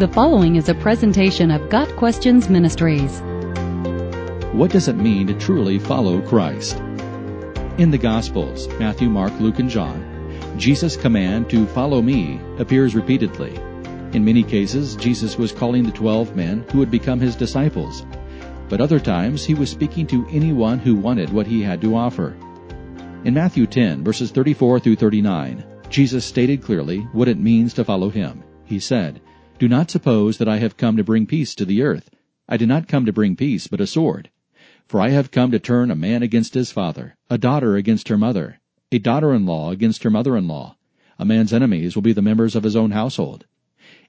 The following is a presentation of Got Questions Ministries. What does it mean to truly follow Christ? In the Gospels, Matthew, Mark, Luke, and John, Jesus' command to follow me appears repeatedly. In many cases, Jesus was calling the twelve men who would become his disciples, but other times he was speaking to anyone who wanted what he had to offer. In Matthew 10, verses 34 through 39, Jesus stated clearly what it means to follow him. He said, Do not suppose that I have come to bring peace to the earth. I did not come to bring peace, but a sword. For I have come to turn a man against his father, a daughter against her mother, a daughter-in-law against her mother-in-law. A man's enemies will be the members of his own household.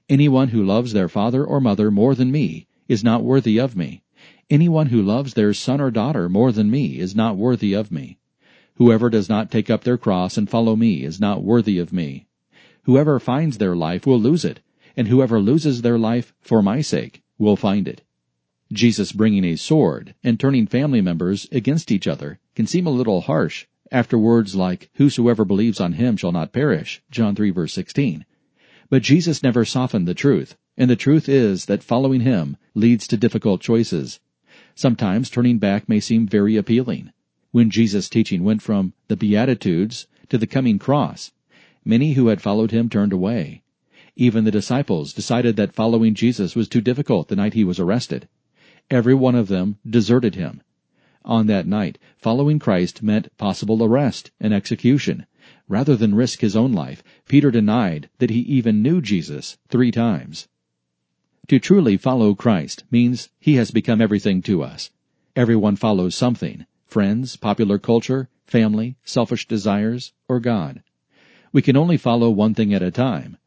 Anyone who loves their father or mother more than me is not worthy of me. Anyone who loves their son or daughter more than me is not worthy of me. Whoever does not take up their cross and follow me is not worthy of me. Whoever finds their life will lose it, and whoever loses their life for my sake will find it. Jesus bringing a sword and turning family members against each other can seem a little harsh after words like, Whosoever believes on him shall not perish, John 3 verse 16. But Jesus never softened the truth, and the truth is that following him leads to difficult choices. Sometimes turning back may seem very appealing. When Jesus' teaching went from the Beatitudes to the coming cross, many who had followed him turned away. Even the disciples decided that following Jesus was too difficult the night he was arrested. Every one of them deserted him. On that night, following Christ meant possible arrest and execution. Rather than risk his own life, Peter denied that he even knew Jesus three times. To truly follow Christ means he has become everything to us. Everyone follows something friends, popular culture, family, selfish desires, or God. We can only follow one thing at a time.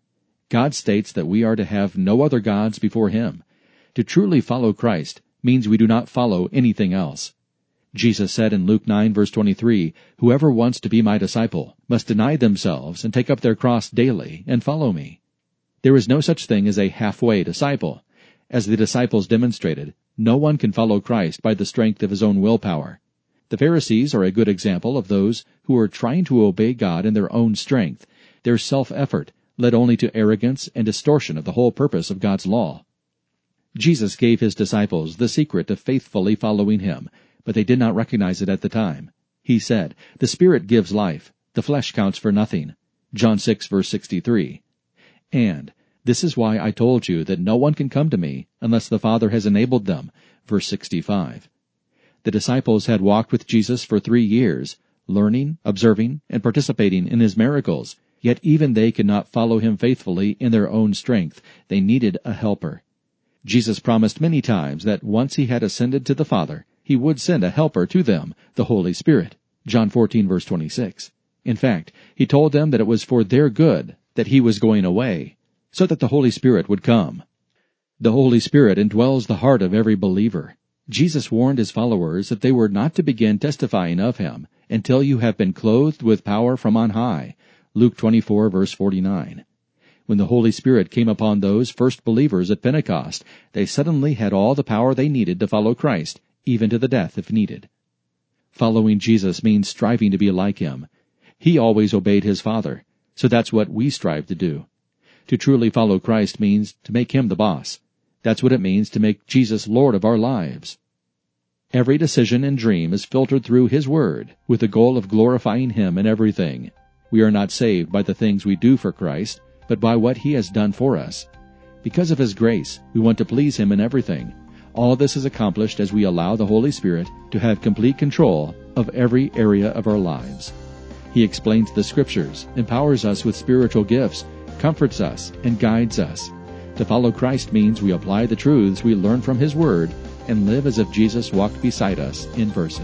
God states that we are to have no other gods before him. To truly follow Christ means we do not follow anything else. Jesus said in Luke 9 verse 23, Whoever wants to be my disciple must deny themselves and take up their cross daily and follow me. There is no such thing as a halfway disciple. As the disciples demonstrated, no one can follow Christ by the strength of his own willpower. The Pharisees are a good example of those who are trying to obey God in their own strength. Their self-effort led only to arrogance and distortion of the whole purpose of God's law. Jesus gave his disciples the secret of faithfully following him, but they did not recognize it at the time. He said, The Spirit gives life, the flesh counts for nothing. John 6 verse 63. And, This is why I told you that no one can come to me unless the Father has enabled them. Verse 65. The disciples had walked with Jesus for three years, learning, observing, and participating in his miracles, yet even they could not follow him faithfully in their own strength. They needed a helper. Jesus promised many times that once he had ascended to the Father, he would send a helper to them, the Holy Spirit. John 14 verse 26. In fact, he told them that it was for their good that he was going away, so that the Holy Spirit would come. The Holy Spirit indwells the heart of every believer. Jesus warned his followers that they were not to begin testifying of him until you have been clothed with power from on high. Luke 24 verse 49. When the Holy Spirit came upon those first believers at Pentecost, they suddenly had all the power they needed to follow Christ, even to the death if needed. Following Jesus means striving to be like him. He always obeyed his Father, so that's what we strive to do. To truly follow Christ means to make him the boss. That's what it means to make Jesus Lord of our lives. Every decision and dream is filtered through His Word with the goal of glorifying Him in everything. We are not saved by the things we do for Christ, but by what He has done for us. Because of His grace, we want to please Him in everything. All this is accomplished as we allow the Holy Spirit to have complete control of every area of our lives. He explains the Scriptures, empowers us with spiritual gifts, comforts us, and guides us. To follow Christ means we apply the truths we learn from His Word and live as if Jesus walked beside us in person.